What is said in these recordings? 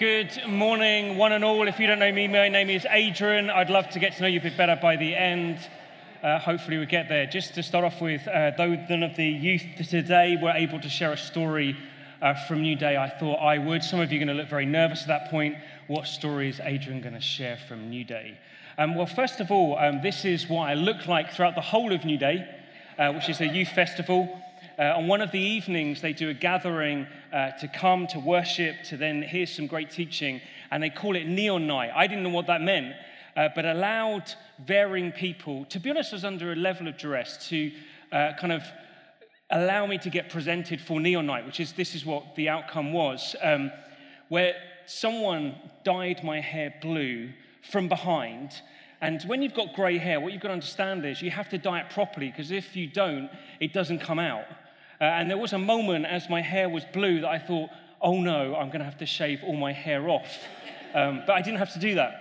Good morning, one and all. If you don't know me, my name is Adrian. I'd love to get to know you a bit better by the end. Uh, hopefully, we get there. Just to start off with, uh, though none of the youth today were able to share a story uh, from New Day, I thought I would. Some of you are going to look very nervous at that point. What story is Adrian going to share from New Day? Um, well, first of all, um, this is what I look like throughout the whole of New Day, uh, which is a youth festival. Uh, on one of the evenings, they do a gathering uh, to come to worship, to then hear some great teaching, and they call it Neon Night. I didn't know what that meant, uh, but allowed varying people, to be honest, I was under a level of duress to uh, kind of allow me to get presented for Neon Night, which is this is what the outcome was, um, where someone dyed my hair blue from behind. And when you've got grey hair, what you've got to understand is you have to dye it properly because if you don't, it doesn't come out. Uh, and there was a moment as my hair was blue that I thought, oh no, I'm going to have to shave all my hair off. Um, but I didn't have to do that.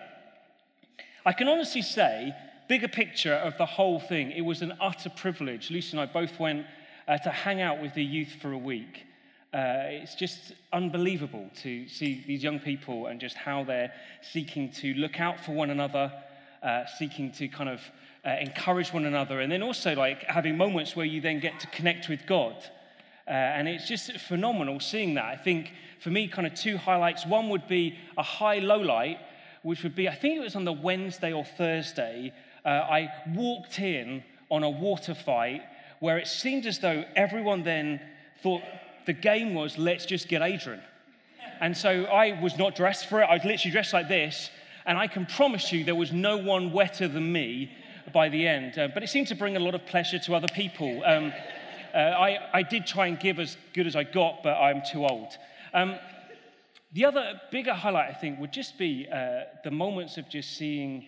I can honestly say, bigger picture of the whole thing, it was an utter privilege. Lucy and I both went uh, to hang out with the youth for a week. Uh, it's just unbelievable to see these young people and just how they're seeking to look out for one another, uh, seeking to kind of uh, encourage one another, and then also like having moments where you then get to connect with God. Uh, and it's just phenomenal seeing that. I think for me, kind of two highlights. One would be a high low light, which would be, I think it was on the Wednesday or Thursday. Uh, I walked in on a water fight where it seemed as though everyone then thought the game was let's just get Adrian. And so I was not dressed for it. I was literally dressed like this. And I can promise you there was no one wetter than me by the end. Uh, but it seemed to bring a lot of pleasure to other people. Um, uh, I, I did try and give as good as I got, but I'm too old. Um, the other bigger highlight, I think, would just be uh, the moments of just seeing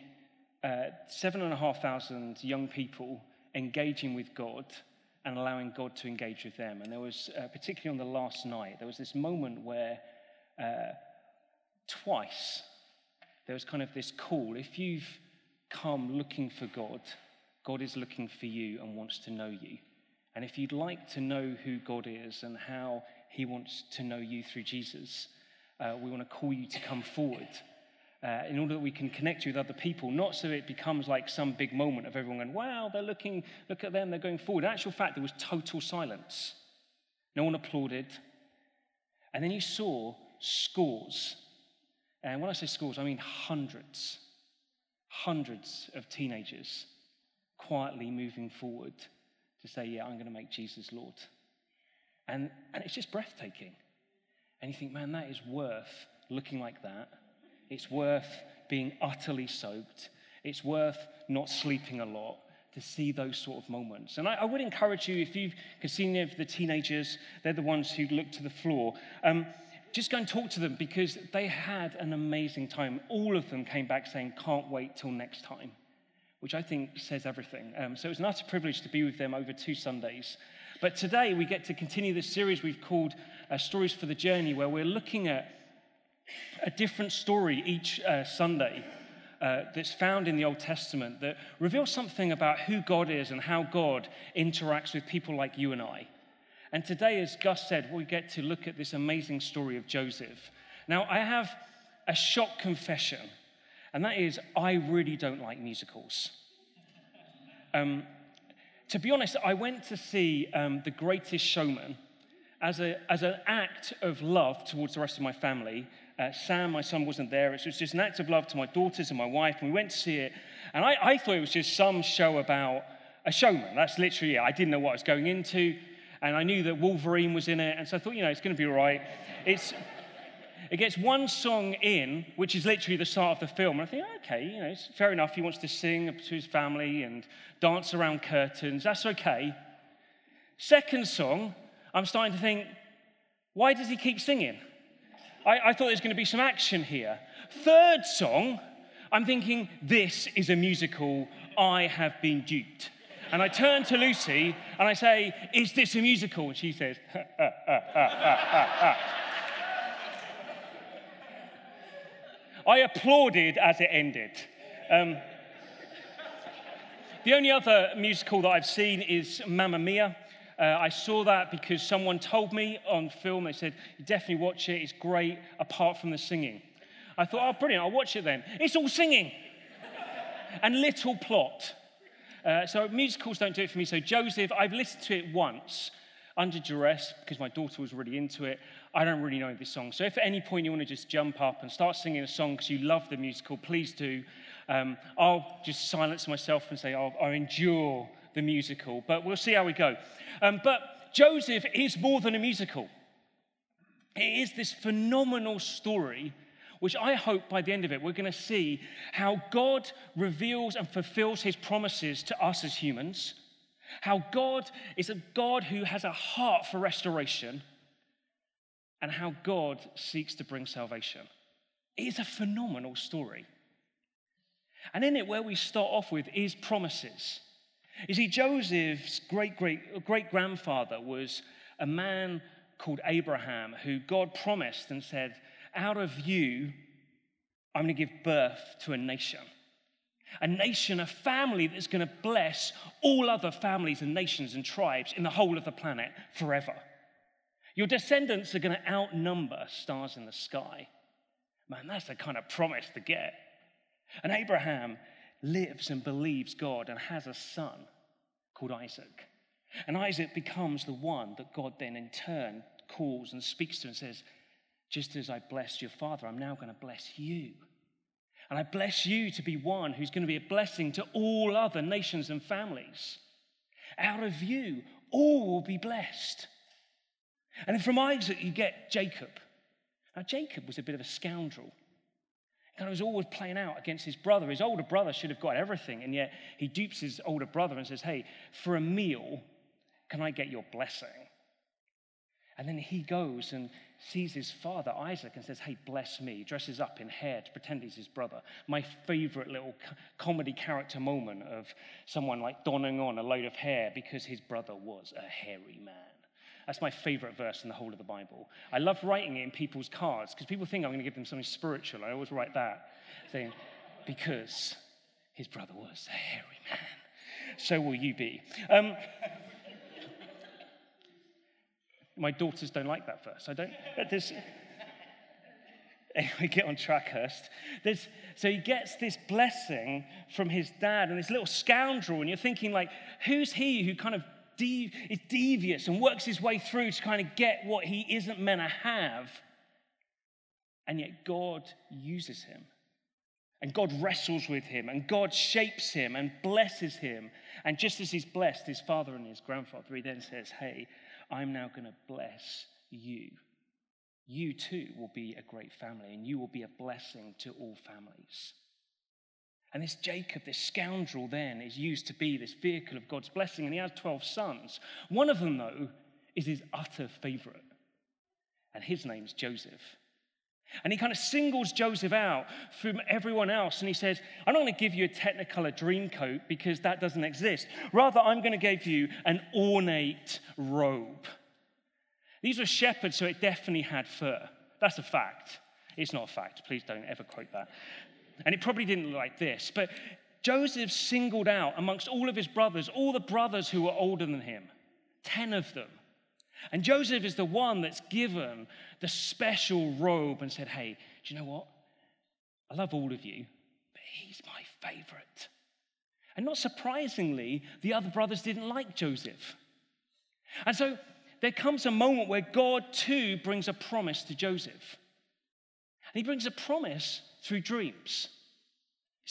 uh, seven and a half thousand young people engaging with God and allowing God to engage with them. And there was, uh, particularly on the last night, there was this moment where uh, twice there was kind of this call. If you've come looking for God, God is looking for you and wants to know you. And if you'd like to know who God is and how he wants to know you through Jesus, uh, we want to call you to come forward. Uh, in order that we can connect you with other people, not so it becomes like some big moment of everyone going, wow, they're looking, look at them, they're going forward. In actual fact, there was total silence. No one applauded. And then you saw scores. And when I say scores, I mean hundreds hundreds of teenagers quietly moving forward to say, Yeah, I'm going to make Jesus Lord. And, and it's just breathtaking. And you think, man, that is worth looking like that. It's worth being utterly soaked. It's worth not sleeping a lot to see those sort of moments. And I, I would encourage you, if you've seen any of the teenagers, they're the ones who look to the floor. Um, just go and talk to them because they had an amazing time. All of them came back saying, can't wait till next time, which I think says everything. Um, so it was an utter privilege to be with them over two Sundays. But today we get to continue this series we've called uh, Stories for the Journey, where we're looking at a different story each uh, Sunday. Uh, that's found in the Old Testament that reveals something about who God is and how God interacts with people like you and I. And today, as Gus said, we get to look at this amazing story of Joseph. Now, I have a shock confession, and that is I really don't like musicals. Um, to be honest, I went to see um, The Greatest Showman as, a, as an act of love towards the rest of my family. Uh, Sam, my son, wasn't there. It was just an act of love to my daughters and my wife, and we went to see it. And I, I thought it was just some show about a showman. That's literally it. I didn't know what I was going into and I knew that Wolverine was in it, and so I thought, you know, it's going to be all right. It's, it gets one song in, which is literally the start of the film, and I think, okay, you know, it's fair enough. He wants to sing to his family and dance around curtains. That's okay. Second song, I'm starting to think, why does he keep singing? I, I thought there's going to be some action here. Third song, I'm thinking, this is a musical. I have been duped. And I turn to Lucy and I say, Is this a musical? And she says, I applauded as it ended. Um, the only other musical that I've seen is Mamma Mia. Uh, I saw that because someone told me on film, they said, definitely watch it, it's great, apart from the singing. I thought, oh, brilliant, I'll watch it then. It's all singing and little plot. Uh, so musicals don't do it for me. So Joseph, I've listened to it once under duress because my daughter was really into it. I don't really know this song. So if at any point you want to just jump up and start singing a song because you love the musical, please do. Um, I'll just silence myself and say I'll, I'll, endure the musical, but we'll see how we go. Um, but Joseph is more than a musical. It is this phenomenal story which I hope by the end of it, we're going to see how God reveals and fulfills his promises to us as humans, how God is a God who has a heart for restoration, and how God seeks to bring salvation. It is a phenomenal story. And in it, where we start off with is promises. You see, Joseph's great great great grandfather was a man called Abraham who God promised and said, out of you, I'm going to give birth to a nation. A nation, a family that's going to bless all other families and nations and tribes in the whole of the planet forever. Your descendants are going to outnumber stars in the sky. Man, that's the kind of promise to get. And Abraham lives and believes God and has a son called Isaac. And Isaac becomes the one that God then in turn calls and speaks to and says, just as I blessed your father, I'm now going to bless you. And I bless you to be one who's going to be a blessing to all other nations and families. Out of you, all will be blessed. And from Isaac, you get Jacob. Now, Jacob was a bit of a scoundrel. He was always playing out against his brother. His older brother should have got everything, and yet he dupes his older brother and says, Hey, for a meal, can I get your blessing? And then he goes and sees his father, Isaac, and says, Hey, bless me. Dresses up in hair to pretend he's his brother. My favorite little comedy character moment of someone like donning on a load of hair because his brother was a hairy man. That's my favorite verse in the whole of the Bible. I love writing it in people's cards because people think I'm going to give them something spiritual. I always write that, saying, Because his brother was a hairy man. So will you be. Um, my daughters don't like that verse. I don't. There's, anyway, get on track, Hurst. There's, so he gets this blessing from his dad and this little scoundrel, and you're thinking, like, who's he who kind of de- is devious and works his way through to kind of get what he isn't meant to have? And yet God uses him. And God wrestles with him, and God shapes him and blesses him. And just as he's blessed his father and his grandfather, he then says, Hey, I'm now going to bless you. You too will be a great family, and you will be a blessing to all families. And this Jacob, this scoundrel, then is used to be this vehicle of God's blessing, and he has 12 sons. One of them, though, is his utter favorite, and his name's Joseph. And he kind of singles Joseph out from everyone else. And he says, I'm not going to give you a Technicolor dream coat because that doesn't exist. Rather, I'm going to give you an ornate robe. These were shepherds, so it definitely had fur. That's a fact. It's not a fact. Please don't ever quote that. And it probably didn't look like this. But Joseph singled out amongst all of his brothers, all the brothers who were older than him, 10 of them. And Joseph is the one that's given the special robe and said, Hey, do you know what? I love all of you, but he's my favorite. And not surprisingly, the other brothers didn't like Joseph. And so there comes a moment where God too brings a promise to Joseph. And he brings a promise through dreams.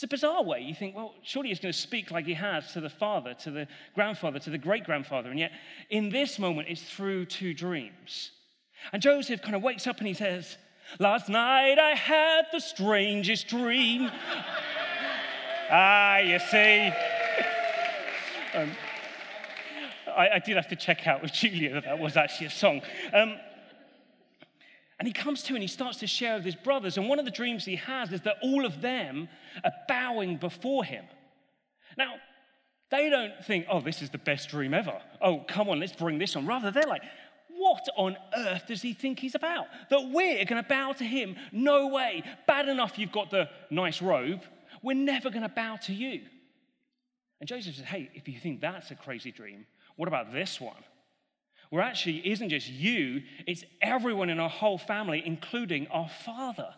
It's a bizarre way. You think, well, surely he's going to speak like he has to the father, to the grandfather, to the great grandfather. And yet, in this moment, it's through two dreams. And Joseph kind of wakes up and he says, Last night I had the strangest dream. ah, you see. Um, I, I, did have to check out with Julia that that was actually a song. Um, and he comes to and he starts to share with his brothers. And one of the dreams he has is that all of them are bowing before him. Now, they don't think, oh, this is the best dream ever. Oh, come on, let's bring this on. Rather, they're like, what on earth does he think he's about? That we're going to bow to him? No way. Bad enough you've got the nice robe. We're never going to bow to you. And Joseph says, Hey, if you think that's a crazy dream, what about this one? Where actually isn't just you, it's everyone in our whole family, including our father.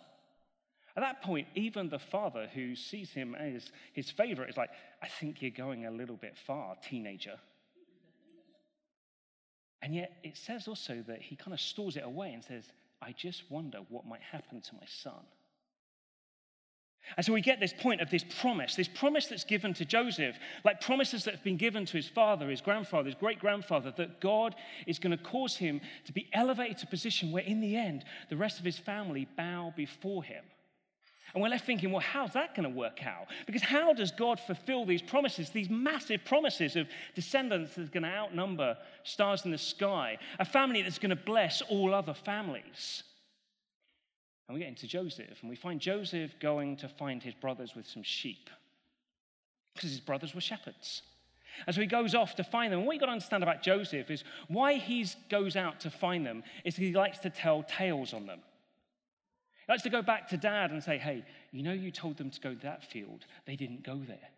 At that point, even the father who sees him as his favorite is like, I think you're going a little bit far, teenager. And yet, it says also that he kind of stores it away and says, I just wonder what might happen to my son. And so we get this point of this promise, this promise that's given to Joseph, like promises that have been given to his father, his grandfather, his great grandfather, that God is going to cause him to be elevated to a position where, in the end, the rest of his family bow before him. And we're left thinking, well, how's that going to work out? Because how does God fulfill these promises, these massive promises of descendants that's going to outnumber stars in the sky, a family that's going to bless all other families? And we get into Joseph, and we find Joseph going to find his brothers with some sheep because his brothers were shepherds. And so he goes off to find them. And what you've got to understand about Joseph is why he goes out to find them is he likes to tell tales on them. He likes to go back to dad and say, hey, you know, you told them to go to that field. They didn't go there.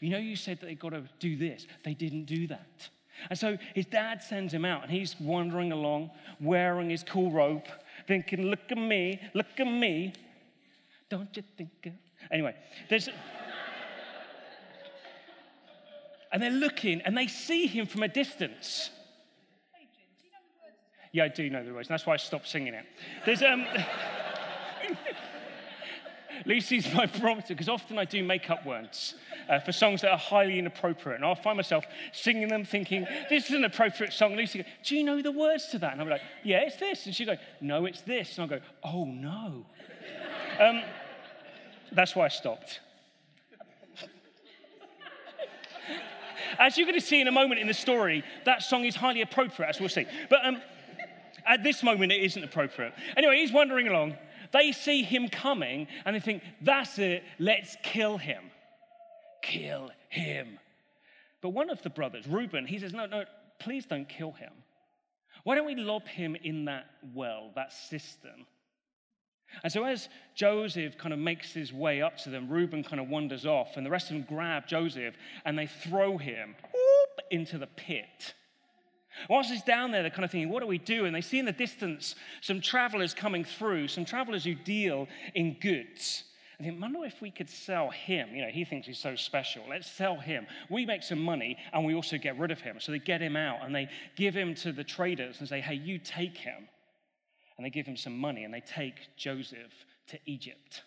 You know, you said that they've got to do this. They didn't do that. And so his dad sends him out, and he's wandering along, wearing his cool robe, thinking, look at me, look at me. Don't you think? It? Anyway, there's. and they're looking, and they see him from a distance. Yeah, I do know the words. That's why I stopped singing it. There's um. Lucy's my prompter because often I do make up words uh, for songs that are highly inappropriate. And I'll find myself singing them thinking, this is an appropriate song. Lucy goes, Do you know the words to that? And be like, Yeah, it's this. And she'll go, No, it's this. And I'll go, Oh, no. um, that's why I stopped. As you're going to see in a moment in the story, that song is highly appropriate, as we'll see. But um, at this moment, it isn't appropriate. Anyway, he's wandering along they see him coming and they think, that's it, let's kill him. Kill him. But one of the brothers, Reuben, he says, no, no, please don't kill him. Why don't we lob him in that well, that cistern? And so, as Joseph kind of makes his way up to them, Reuben kind of wanders off, and the rest of them grab Joseph and they throw him whoop, into the pit. Whilst he's down there, they're kind of thinking, what do we do? And they see in the distance some travelers coming through, some travelers who deal in goods. I think, wonder if we could sell him. You know, he thinks he's so special. Let's sell him. We make some money and we also get rid of him. So they get him out and they give him to the traders and say, hey, you take him. And they give him some money and they take Joseph to Egypt.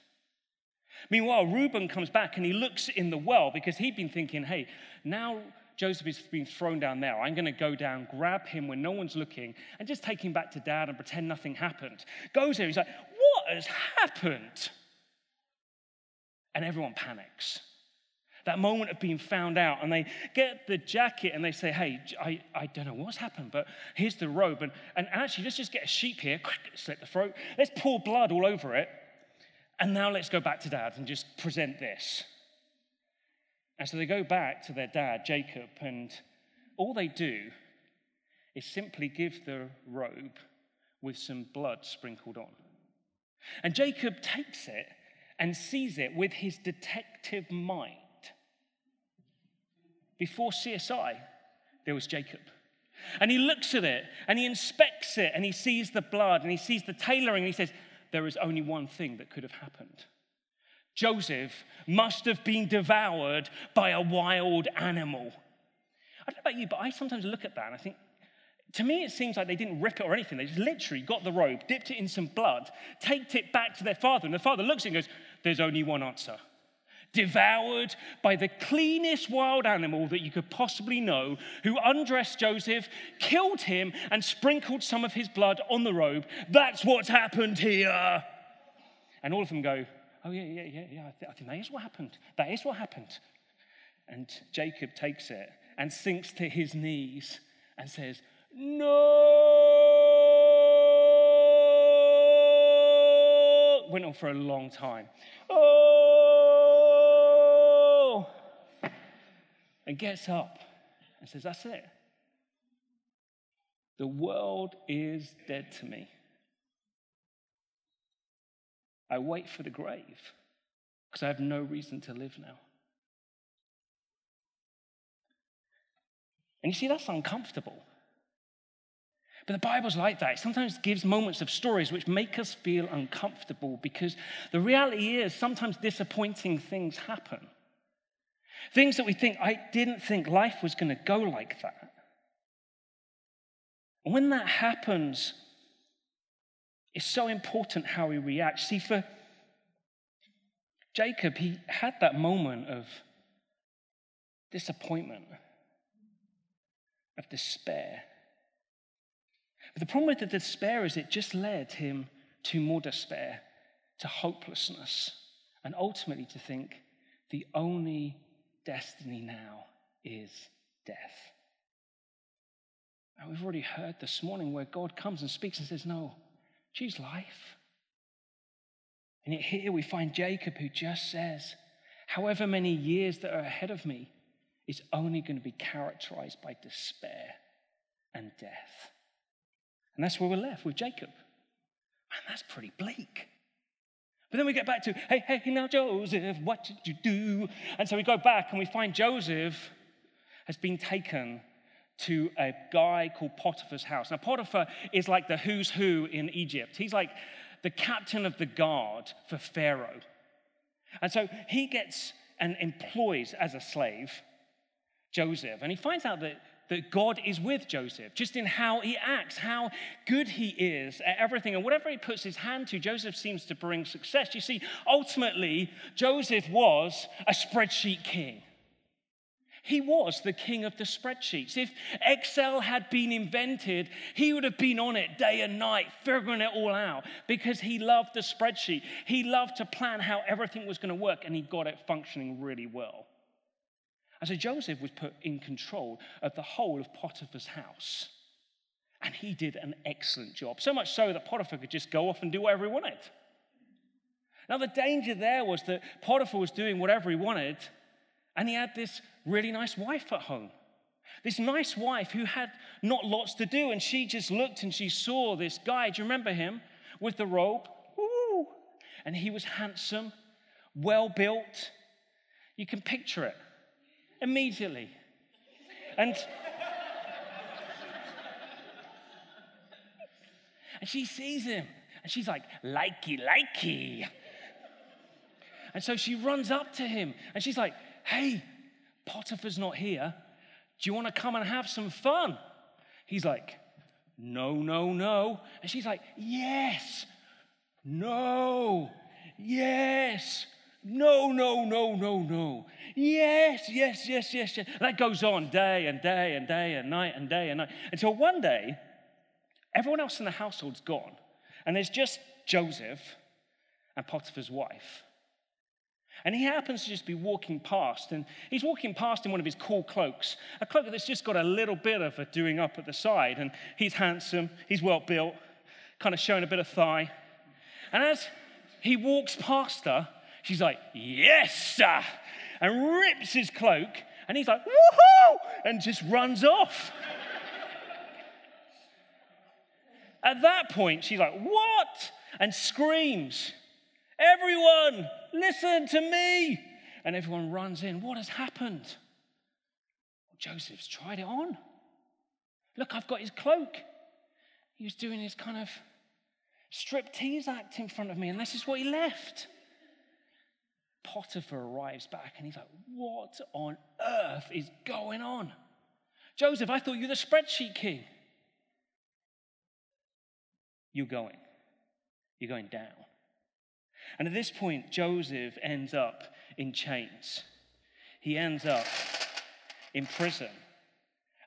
Meanwhile, Reuben comes back and he looks in the well because he'd been thinking, hey, now Joseph is being thrown down there. I'm going to go down, grab him when no one's looking, and just take him back to dad and pretend nothing happened. Goes there, he's like, What has happened? And everyone panics. That moment of being found out, and they get the jacket and they say, Hey, I, I don't know what's happened, but here's the robe. And, and actually, let's just get a sheep here, slit the throat, let's pour blood all over it. And now let's go back to dad and just present this. And so they go back to their dad, Jacob, and all they do is simply give the robe with some blood sprinkled on. And Jacob takes it and sees it with his detective mind. Before CSI, there was Jacob. And he looks at it and he inspects it and he sees the blood and he sees the tailoring and he says, There is only one thing that could have happened. Joseph must have been devoured by a wild animal. I don't know about you, but I sometimes look at that and I think, to me, it seems like they didn't rip it or anything. They just literally got the robe, dipped it in some blood, taked it back to their father, and the father looks at it and goes, There's only one answer. Devoured by the cleanest wild animal that you could possibly know, who undressed Joseph, killed him, and sprinkled some of his blood on the robe. That's what's happened here. And all of them go, Oh, yeah, yeah, yeah, yeah. I, th- I think that is what happened. That is what happened. And Jacob takes it and sinks to his knees and says, No! Went on for a long time. Oh! And gets up and says, That's it. The world is dead to me. I wait for the grave because I have no reason to live now. And you see, that's uncomfortable. But the Bible's like that. It sometimes gives moments of stories which make us feel uncomfortable because the reality is sometimes disappointing things happen. Things that we think, I didn't think life was going to go like that. And when that happens, it's so important how we react. See, for Jacob, he had that moment of disappointment, of despair. But the problem with the despair is it just led him to more despair, to hopelessness, and ultimately to think the only destiny now is death. And we've already heard this morning where God comes and speaks and says, No, choose life. And yet here we find Jacob who just says, However many years that are ahead of me is only going to be characterized by despair and death. And that's where we're left with Jacob. Man, that's pretty bleak. But then we get back to, hey, hey, now, Joseph, what did you do? And so we go back and we find Joseph has been taken to a guy called Potiphar's house. Now, Potiphar is like the who's who in Egypt. He's like the captain of the guard for Pharaoh. And so he gets and employs as a slave Joseph. And he finds out that, that God is with Joseph, just in how he acts, how good he is at everything. And whatever he puts his hand to, Joseph seems to bring success. You see, ultimately, Joseph was a spreadsheet king. He was the king of the spreadsheets. If Excel had been invented, he would have been on it day and night, figuring it all out because he loved the spreadsheet. He loved to plan how everything was going to work, and he got it functioning really well. And so Joseph was put in control of the whole of Potiphar's house. And he did an excellent job, so much so that Potiphar could just go off and do whatever he wanted. Now, the danger there was that Potiphar was doing whatever he wanted, and he had this really nice wife at home. This nice wife who had not lots to do, and she just looked and she saw this guy. Do you remember him? With the robe. Ooh. And he was handsome, well built. You can picture it immediately. And, and she sees him, and she's like, likey, likey. And so she runs up to him, and she's like, Hey, Potiphar's not here. Do you want to come and have some fun? He's like, No, no, no. And she's like, Yes, no, yes, no, no, no, no, no. Yes, yes, yes, yes, yes. That goes on day and day and day and night and day and night until one day, everyone else in the household's gone. And there's just Joseph and Potiphar's wife. And he happens to just be walking past, and he's walking past in one of his cool cloaks, a cloak that's just got a little bit of a doing up at the side. And he's handsome, he's well built, kind of showing a bit of thigh. And as he walks past her, she's like, Yes, sir, and rips his cloak, and he's like, Woohoo! and just runs off. At that point, she's like, What? and screams. Everyone, listen to me. And everyone runs in. What has happened? Joseph's tried it on. Look, I've got his cloak. He was doing his kind of striptease act in front of me, and this is what he left. Potiphar arrives back and he's like, What on earth is going on? Joseph, I thought you were the spreadsheet king. You're going. You're going down. And at this point, Joseph ends up in chains. He ends up in prison.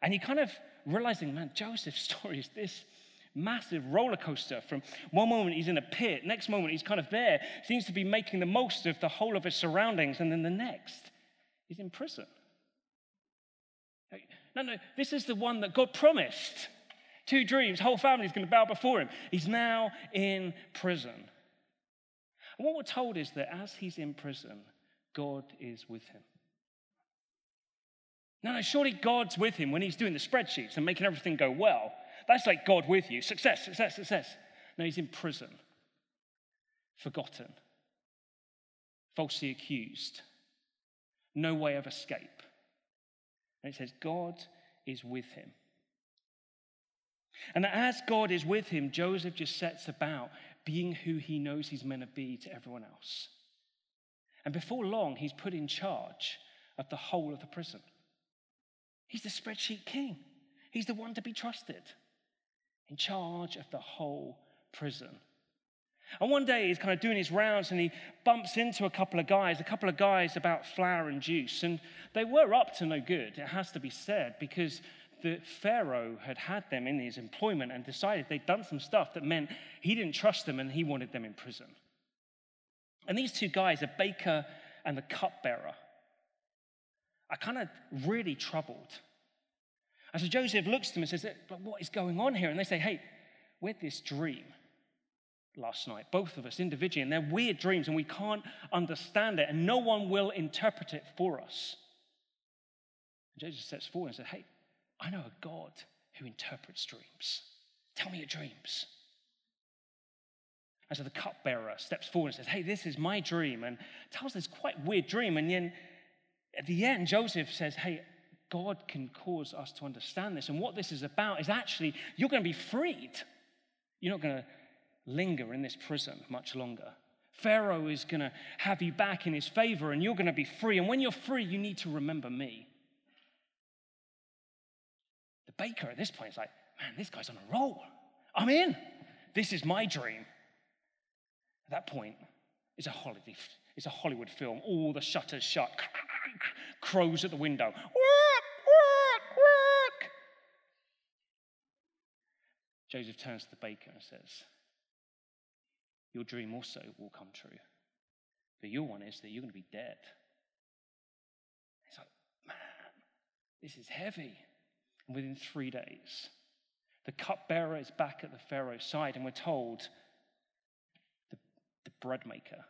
And he kind of realizing, man, Joseph's story is this massive roller coaster from one moment he's in a pit, next moment he's kind of there, seems to be making the most of the whole of his surroundings, and then the next he's in prison. No, no, this is the one that God promised. Two dreams, whole family's going to bow before him. He's now in prison. And what we're told is that as he's in prison, God is with him. No, no, surely God's with him when he's doing the spreadsheets and making everything go well. That's like God with you. Success, success, success. No, he's in prison, forgotten, falsely accused, no way of escape. And it says, God is with him. And as God is with him, Joseph just sets about being who he knows he's meant to be to everyone else. And before long, he's put in charge of the whole of the prison. He's the spreadsheet king, he's the one to be trusted, in charge of the whole prison. And one day he's kind of doing his rounds and he bumps into a couple of guys, a couple of guys about flour and juice. And they were up to no good, it has to be said, because the Pharaoh had had them in his employment and decided they'd done some stuff that meant he didn't trust them and he wanted them in prison. And these two guys, a baker and the cupbearer, are kind of really troubled. And so Joseph looks to them and says, But what is going on here? And they say, Hey, we had this dream last night, both of us individually, and they're weird dreams and we can't understand it, and no one will interpret it for us. And Joseph steps forward and says, Hey, I know a God who interprets dreams. Tell me your dreams. And so the cupbearer steps forward and says, Hey, this is my dream, and tells this quite weird dream. And then at the end, Joseph says, Hey, God can cause us to understand this. And what this is about is actually you're going to be freed. You're not going to linger in this prison much longer. Pharaoh is going to have you back in his favor, and you're going to be free. And when you're free, you need to remember me. The baker at this point is like, man, this guy's on a roll. I'm in. This is my dream. At that point, it's a holiday, it's a Hollywood film. All the shutters shut, crows at the window. Joseph turns to the baker and says, Your dream also will come true. But your one is that you're going to be dead. It's like, man, this is heavy. And within three days, the cupbearer is back at the Pharaoh's side, and we're told the, the bread maker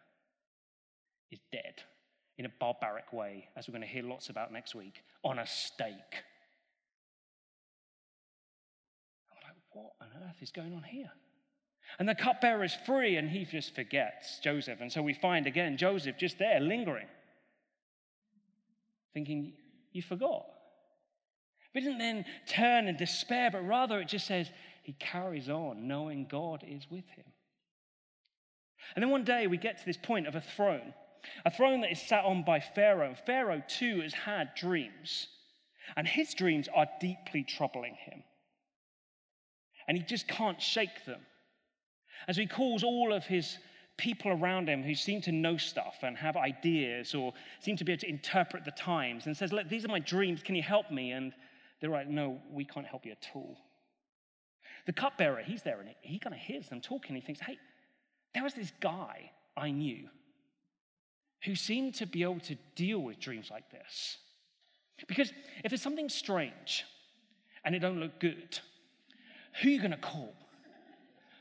is dead in a barbaric way, as we're going to hear lots about next week, on a stake. I'm like, what on earth is going on here? And the cupbearer is free, and he just forgets Joseph. And so we find again Joseph just there, lingering, thinking, You forgot. It doesn't then turn in despair, but rather it just says he carries on, knowing God is with him. And then one day we get to this point of a throne, a throne that is sat on by Pharaoh. Pharaoh, too, has had dreams, and his dreams are deeply troubling him. And he just can't shake them. As he calls all of his people around him who seem to know stuff and have ideas or seem to be able to interpret the times and says, Look, these are my dreams. Can you help me? And they're like, no, we can't help you at all. The cupbearer, he's there and he kind of hears them talking. He thinks, hey, there was this guy I knew who seemed to be able to deal with dreams like this. Because if there's something strange and it don't look good, who are you going to call?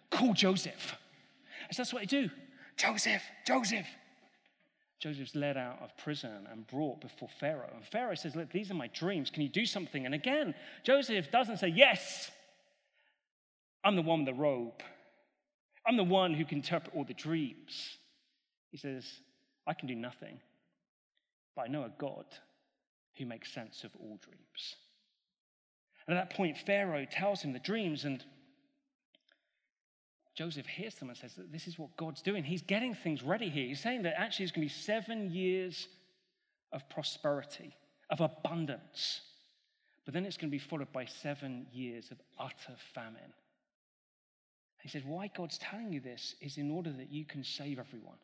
Call Joseph. So that's what they do. Joseph, Joseph. Joseph's led out of prison and brought before Pharaoh. And Pharaoh says, Look, these are my dreams. Can you do something? And again, Joseph doesn't say, Yes, I'm the one with the robe. I'm the one who can interpret all the dreams. He says, I can do nothing, but I know a God who makes sense of all dreams. And at that point, Pharaoh tells him the dreams, and Joseph hears them and says this is what God's doing. He's getting things ready here. He's saying that actually it's going to be seven years of prosperity, of abundance. But then it's going to be followed by seven years of utter famine. He says, Why God's telling you this is in order that you can save everyone,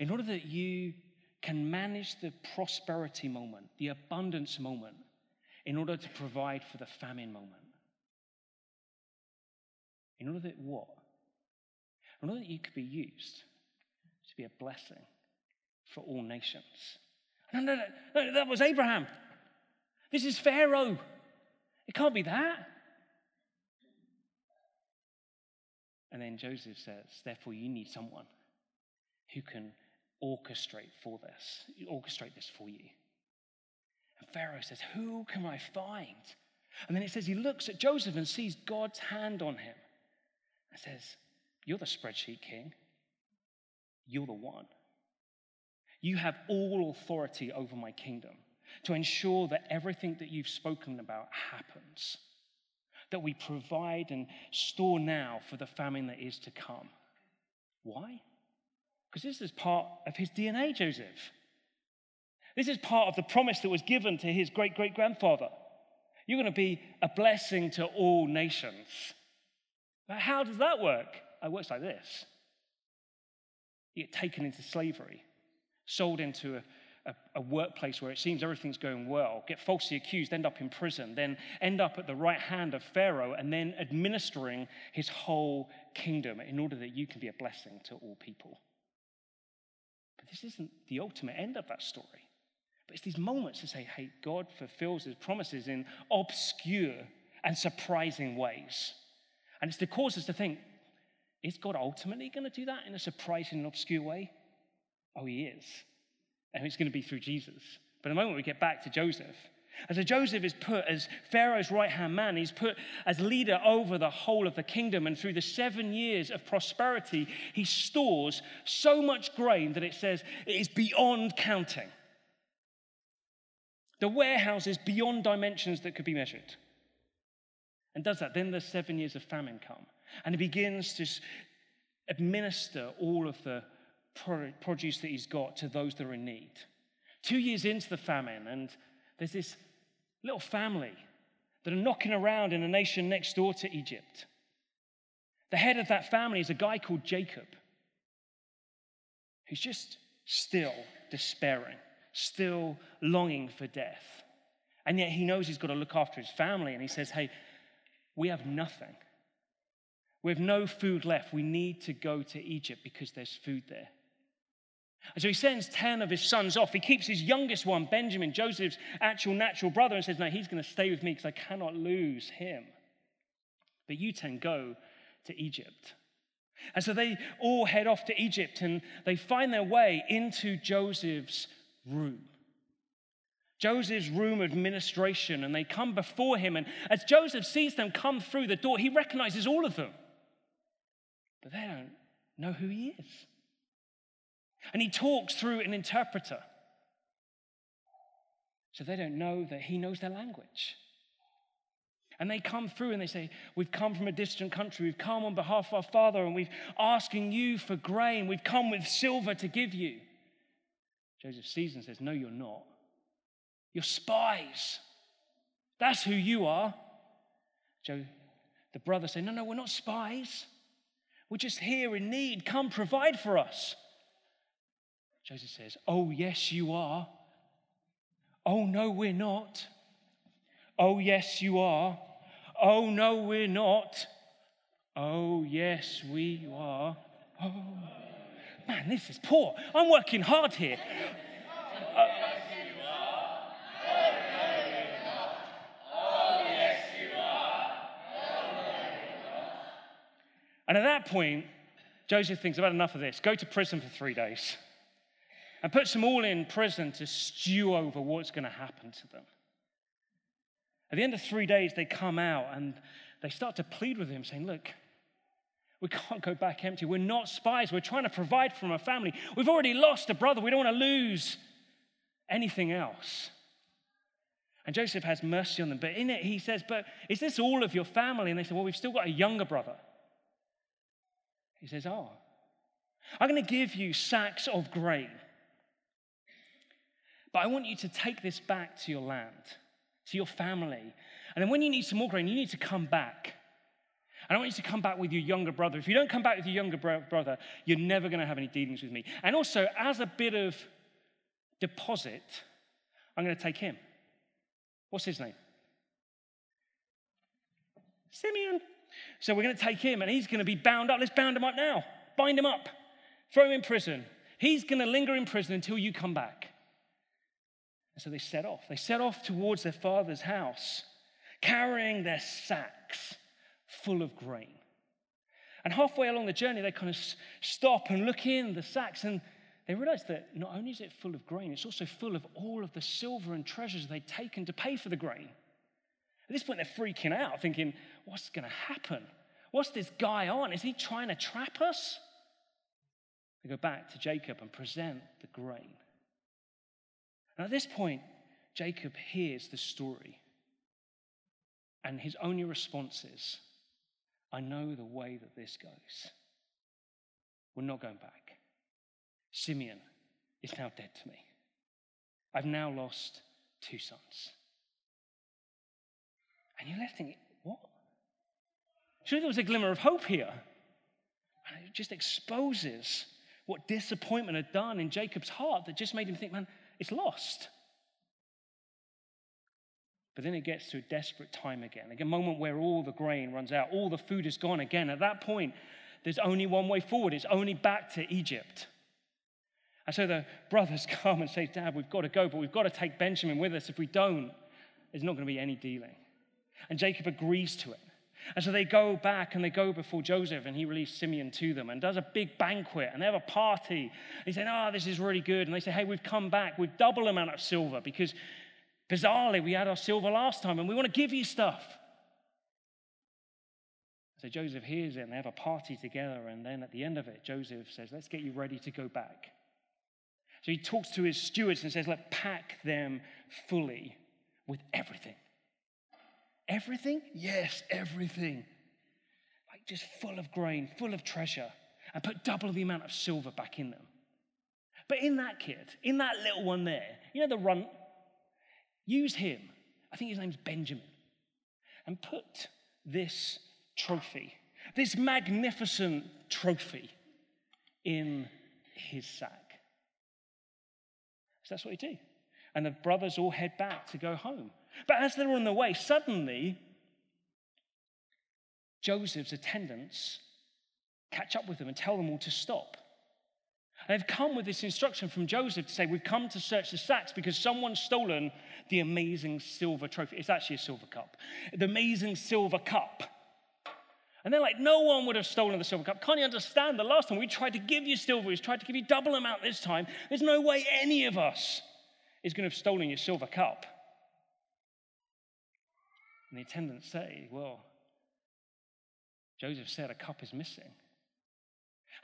in order that you can manage the prosperity moment, the abundance moment, in order to provide for the famine moment. In order that what? In order that you could be used to be a blessing for all nations. No, no, no, no, that was Abraham. This is Pharaoh. It can't be that. And then Joseph says, therefore, you need someone who can orchestrate for this, orchestrate this for you. And Pharaoh says, Who can I find And then it says he looks at Joseph and sees God's hand on him and says, You're the spreadsheet king. You're the one. You have all authority over my kingdom to ensure that everything that you've spoken about happens, that we provide and store now for the famine that is to come. Why? Because this is part of his DNA, Joseph. This is part of the promise that was given to his great great grandfather. You're going to be a blessing to all nations. But how does that work? It works like this you get taken into slavery, sold into a, a, a, workplace where it seems everything's going well, get falsely accused, end up in prison, then end up at the right hand of Pharaoh, and then administering his whole kingdom in order that you can be a blessing to all people. But this isn't the ultimate end of that story. But it's these moments to say, hey, God fulfills his promises in obscure and surprising ways. And it's to cause us to think, is God ultimately going to do that in a surprising and obscure way? Oh, he is. And it's going to be through Jesus. But a moment, we get back to Joseph. And so Joseph is put as Pharaoh's right hand man. He's put as leader over the whole of the kingdom. And through the seven years of prosperity, he stores so much grain that it says it is beyond counting. The warehouse is beyond dimensions that could be measured. And does that. Then the seven years of famine come. And he begins to administer all of the produce that he's got to those that are in need. Two years into the famine, and there's this little family that are knocking around in a nation next door to Egypt. The head of that family is a guy called Jacob, who's just still despairing, still longing for death. And yet he knows he's got to look after his family, and he says, Hey, we have nothing. We have no food left. We need to go to Egypt because there's food there. And so he sends 10 of his sons off. He keeps his youngest one, Benjamin, Joseph's actual natural brother, and says, No, he's going to stay with me because I cannot lose him. But you 10 go to Egypt. And so they all head off to Egypt and they find their way into Joseph's room. Joseph's room of administration, and they come before him. And as Joseph sees them come through the door, he recognizes all of them but they don't know who he is. And he talks through an interpreter. So they don't know that he knows their language. And they come through and they say, We've come from a distant country. We've come on behalf of our father and we've asking you for grain. We've come with silver to give you. Joseph sees and says, No, you're not. You're spies. That's who you are. Joe, the brothers say, No, no, we're not spies. We're just here in need. Come provide for us. Joseph says, Oh, yes, you are. Oh, no, we're not. Oh, yes, you are. Oh, no, we're not. Oh, yes, we are. Oh, man, this is poor. I'm working hard here. Uh, And at that point, Joseph thinks, I've had enough of this. Go to prison for three days and puts them all in prison to stew over what's going to happen to them. At the end of three days, they come out and they start to plead with him, saying, Look, we can't go back empty. We're not spies. We're trying to provide for our family. We've already lost a brother. We don't want to lose anything else. And Joseph has mercy on them. But in it, he says, But is this all of your family? And they say, Well, we've still got a younger brother. He says, Oh, I'm going to give you sacks of grain. But I want you to take this back to your land, to your family. And then when you need some more grain, you need to come back. And I want you to come back with your younger brother. If you don't come back with your younger bro- brother, you're never going to have any dealings with me. And also, as a bit of deposit, I'm going to take him. What's his name? Simeon. So we're going to take him and he's going to be bound up. Let's bound him up now. Bind him up. Throw him in prison. He's going to linger in prison until you come back. And so they set off. They set off towards their father's house, carrying their sacks full of grain. And halfway along the journey, they kind of stop and look in the sacks and they realize that not only is it full of grain, it's also full of all of the silver and treasures they'd taken to pay for the grain. At this point, they're freaking out, thinking, what's going to happen? What's this guy on? Is he trying to trap us? They go back to Jacob and present the grain. And at this point, Jacob hears the story. And his only response is, I know the way that this goes. We're not going back. Simeon is now dead to me. I've now lost two sons. And you're left thinking, what? Surely there was a glimmer of hope here. And it just exposes what disappointment had done in Jacob's heart that just made him think, man, it's lost. But then it gets to a desperate time again, like a moment where all the grain runs out, all the food is gone again. At that point, there's only one way forward it's only back to Egypt. And so the brothers come and say, Dad, we've got to go, but we've got to take Benjamin with us. If we don't, there's not going to be any dealing. And Jacob agrees to it. And so they go back and they go before Joseph, and he releases Simeon to them and does a big banquet, and they have a party. And he said, Oh, ah, this is really good. And they say, Hey, we've come back. We've double amount of silver because bizarrely we had our silver last time, and we want to give you stuff. So Joseph hears it, and they have a party together. And then at the end of it, Joseph says, Let's get you ready to go back. So he talks to his stewards and says, Let's pack them fully with everything. Everything? Yes, everything. Like just full of grain, full of treasure, and put double the amount of silver back in them. But in that kid, in that little one there, you know the runt? Use him. I think his name's Benjamin. And put this trophy, this magnificent trophy, in his sack. So that's what he did. And the brothers all head back to go home. But as they're on the way, suddenly Joseph's attendants catch up with them and tell them all to stop. And they've come with this instruction from Joseph to say, We've come to search the sacks because someone's stolen the amazing silver trophy. It's actually a silver cup. The amazing silver cup. And they're like, No one would have stolen the silver cup. Can't you understand? The last time we tried to give you silver, we tried to give you double amount this time. There's no way any of us is going to have stolen your silver cup. And the attendants say, Well, Joseph said a cup is missing.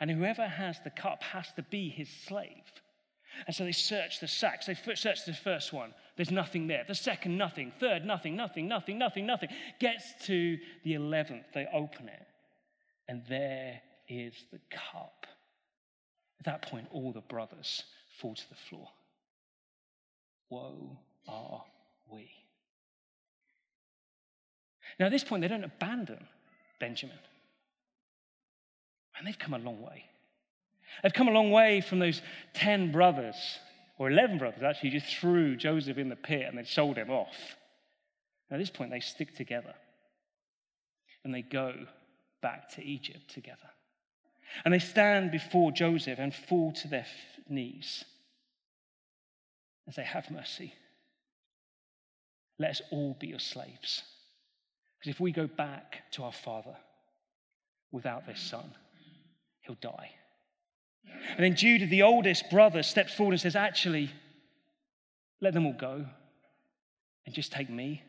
And whoever has the cup has to be his slave. And so they search the sacks. They search the first one. There's nothing there. The second, nothing. Third, nothing, nothing, nothing, nothing, nothing. Gets to the 11th. They open it. And there is the cup. At that point, all the brothers fall to the floor. Woe are we. Now, at this point, they don't abandon Benjamin. And they've come a long way. They've come a long way from those 10 brothers, or 11 brothers actually, just threw Joseph in the pit and then sold him off. Now, at this point, they stick together and they go back to Egypt together. And they stand before Joseph and fall to their knees and say, Have mercy. Let us all be your slaves. Because if we go back to our Father without this son, he'll die. And then Judah, the oldest brother, steps forward and says, Actually, let them all go and just take me.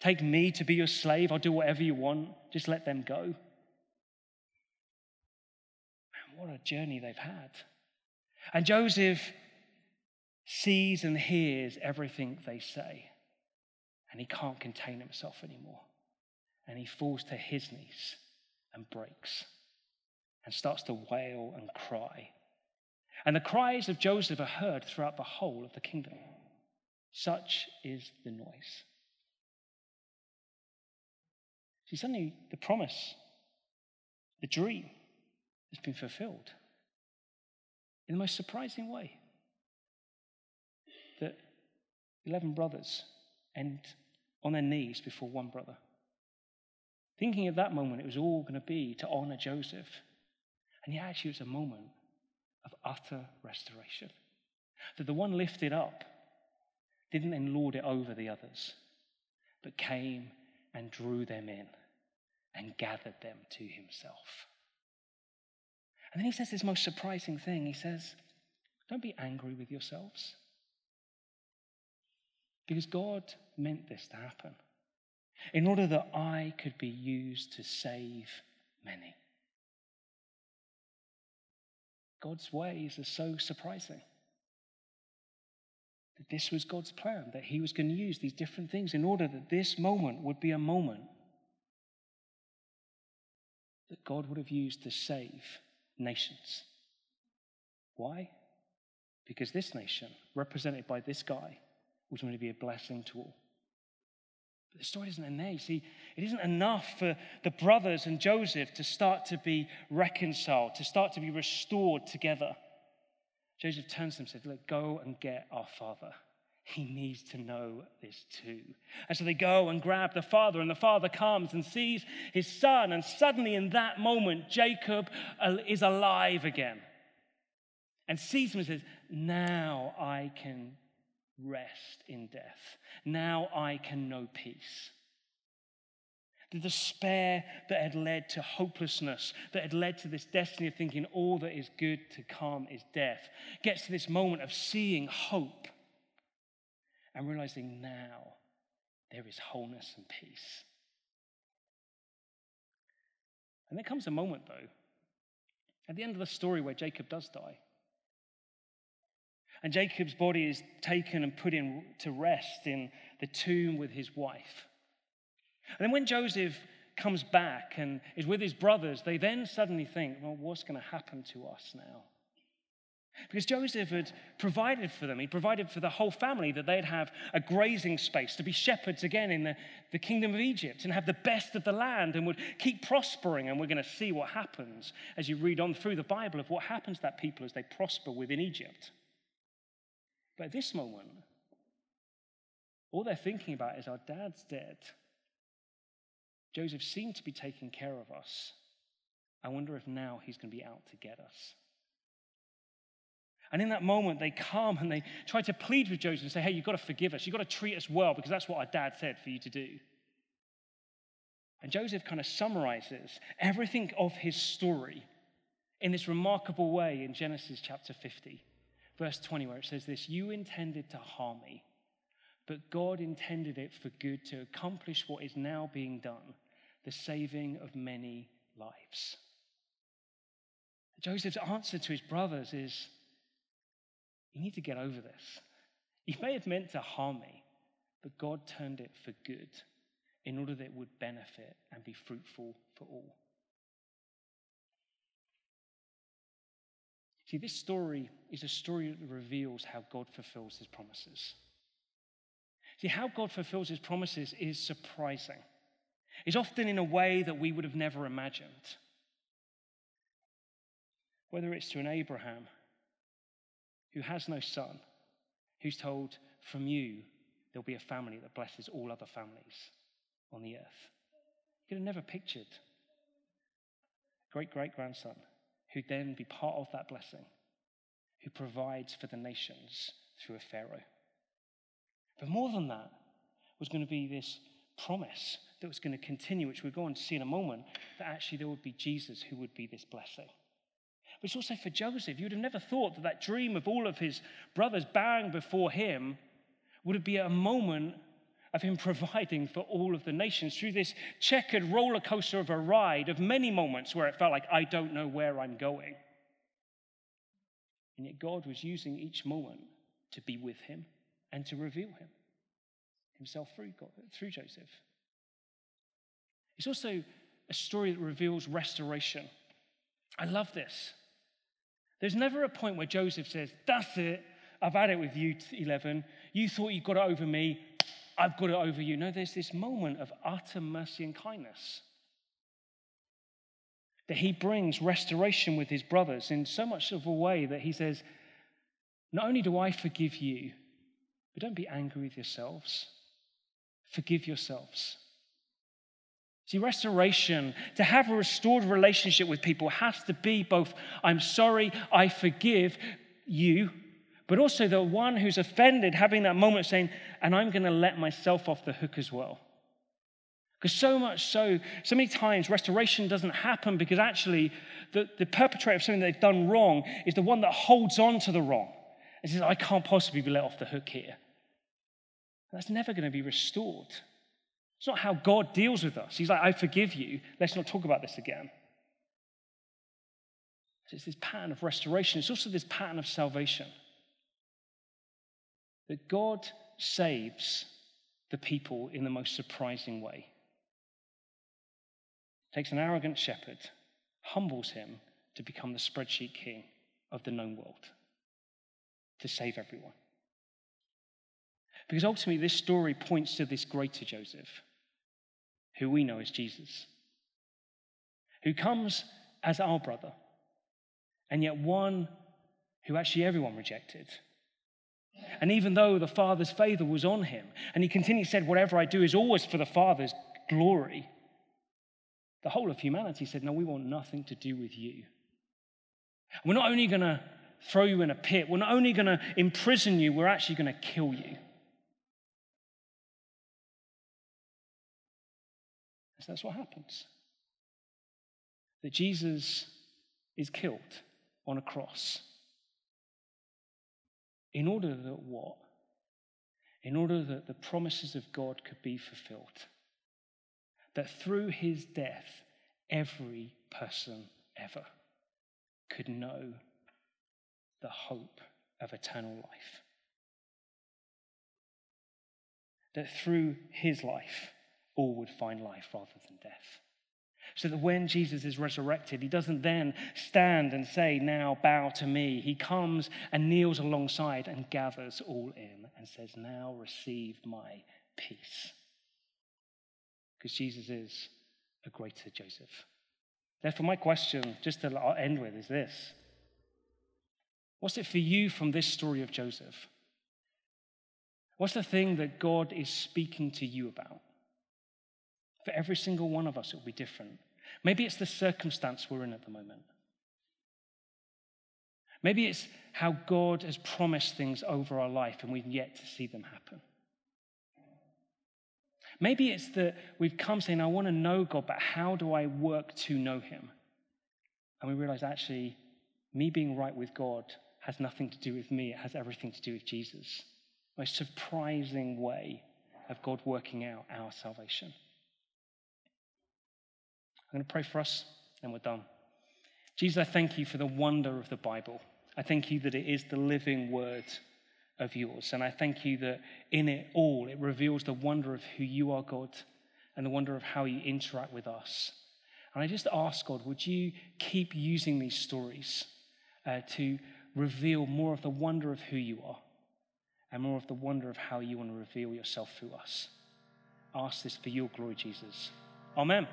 Take me to be your slave. I'll do whatever you want. Just let them go. Man, what a journey they've had. And Joseph sees and hears everything they say and he can't contain himself anymore. And he falls to his knees and breaks and starts to wail and cry. And the cries of Joseph are heard throughout the whole of the kingdom. Such is the noise. See, suddenly the promise, the dream, has been fulfilled in the most surprising way. That 11 brothers and on their knees before one brother. Thinking at that moment it was all going to be to honor Joseph. And yet, actually, it was a moment of utter restoration. That the one lifted up didn't then lord it over the others, but came and drew them in and gathered them to himself. And then he says this most surprising thing. He says, Don't be angry with yourselves. Because God meant this to happen in order that I could be used to save many. God's ways are so surprising. That this was God's plan, that He was going to use these different things in order that this moment would be a moment that God would have used to save nations. Why? Because this nation, represented by this guy, to be a blessing to all. But the story doesn't end there. You see, it isn't enough for the brothers and Joseph to start to be reconciled, to start to be restored together. Joseph turns to them and says, Look, go and get our father. He needs to know this too. And so they go and grab the father, and the father comes and sees his son. And suddenly, in that moment, Jacob uh, is alive again and sees him and says, Now I can rest in death. Now I can know peace. The despair that had led to hopelessness, that had led to this destiny of thinking all that is good to come is death, gets to this moment of seeing hope and realizing now there is wholeness and peace. And there comes a moment, though, at the end of the story where Jacob does die. And Jacob's body is taken and put in to rest in the tomb with his wife. And then when Joseph comes back and is with his brothers, they then suddenly think, well, what's going to happen to us now? Because Joseph had provided for them. He provided for the whole family that they'd have a grazing space to be shepherds again in the, the kingdom of Egypt and have the best of the land and would keep prospering. And we're going to see what happens as you read on through the Bible of what happens to that people as they prosper within Egypt. But at this moment, all they're thinking about is our dad's dead. Joseph seemed to be taking care of us. I wonder if now he's going to be out to get us. And in that moment, they come and they try to plead with Joseph and say, Hey, you've got to forgive us. You've got to treat us well because that's what our dad said for you to do. And Joseph kind of summarizes everything of his story in this remarkable way in Genesis chapter 50 verse 20, where it says this You intended to harm me, but God intended it for good to accomplish what is now being done the saving of many lives. Joseph's answer to his brothers is You need to get over this. You may have meant to harm me, but God turned it for good in order that it would benefit and be fruitful for all. See, this story is a story that reveals how God fulfills his promises. See, how God fulfills his promises is surprising. It's often in a way that we would have never imagined. Whether it's to an Abraham who has no son, who's told, From you, there'll be a family that blesses all other families on the earth. You could have never pictured great great grandson who'd then be part of that blessing, who provides for the nations through a Pharaoh. But more than that was going to be this promise that was going to continue, which we'll go on to see in a moment, that actually there would be Jesus who would be this blessing. But it's also for Joseph. You would have never thought that that dream of all of his brothers bowing before him would be a moment of him providing for all of the nations through this checkered roller coaster of a ride of many moments where it felt like, I don't know where I'm going. And yet God was using each moment to be with him and to reveal him himself through, God, through Joseph. It's also a story that reveals restoration. I love this. There's never a point where Joseph says, That's it, I've had it with you, 11. You thought you got it over me. I've got it over you. No, there's this moment of utter mercy and kindness. That he brings restoration with his brothers in so much of a way that he says, Not only do I forgive you, but don't be angry with yourselves. Forgive yourselves. See, restoration, to have a restored relationship with people, has to be both, I'm sorry, I forgive you, but also the one who's offended having that moment saying, and I'm going to let myself off the hook as well. Because so much so, so many times restoration doesn't happen because actually the, the perpetrator of something they've done wrong is the one that holds on to the wrong and says, I can't possibly be let off the hook here. That's never going to be restored. It's not how God deals with us. He's like, I forgive you. Let's not talk about this again. It's this pattern of restoration. It's also this pattern of salvation. That God saves the people in the most surprising way. Takes an arrogant shepherd, humbles him to become the spreadsheet king of the known world, to save everyone. Because ultimately, this story points to this greater Joseph, who we know as Jesus, who comes as our brother, and yet one who actually everyone rejected. And even though the Father's favor was on him, and he continually said, Whatever I do is always for the Father's glory, the whole of humanity said, No, we want nothing to do with you. We're not only going to throw you in a pit, we're not only going to imprison you, we're actually going to kill you. So that's what happens. That Jesus is killed on a cross. In order that what? In order that the promises of God could be fulfilled. That through his death, every person ever could know the hope of eternal life. That through his life, all would find life rather than death. So that when Jesus is resurrected, he doesn't then stand and say, Now bow to me. He comes and kneels alongside and gathers all in and says, Now receive my peace. Because Jesus is a greater Joseph. Therefore, my question, just to end with, is this What's it for you from this story of Joseph? What's the thing that God is speaking to you about? For every single one of us, it will be different. Maybe it's the circumstance we're in at the moment. Maybe it's how God has promised things over our life and we've yet to see them happen. Maybe it's that we've come saying, I want to know God, but how do I work to know Him? And we realize actually, me being right with God has nothing to do with me, it has everything to do with Jesus. Most surprising way of God working out our salvation. I'm going to pray for us and we're done. Jesus, I thank you for the wonder of the Bible. I thank you that it is the living word of yours. And I thank you that in it all, it reveals the wonder of who you are, God, and the wonder of how you interact with us. And I just ask, God, would you keep using these stories uh, to reveal more of the wonder of who you are and more of the wonder of how you want to reveal yourself through us? I ask this for your glory, Jesus. Amen.